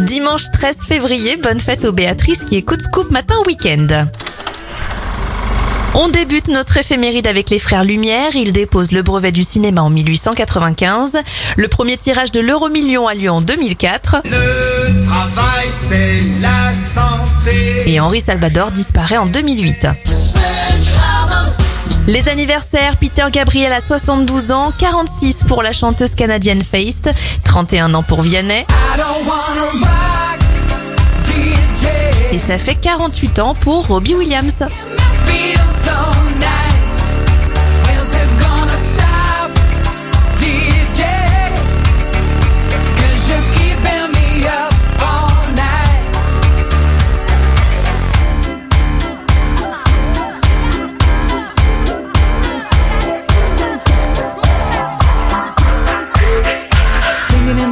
Dimanche 13 février, bonne fête aux Béatrices qui écoutent Scoop Matin Week-end. On débute notre éphéméride avec les frères Lumière. Ils déposent le brevet du cinéma en 1895. Le premier tirage de l'euro-million a lieu en 2004. Le travail, c'est la santé. Et Henri Salvador disparaît en 2008. Les anniversaires, Peter Gabriel a 72 ans, 46 pour la chanteuse canadienne Feist, 31 ans pour Vianney. I don't wanna ça fait 48 ans pour Robbie Williams.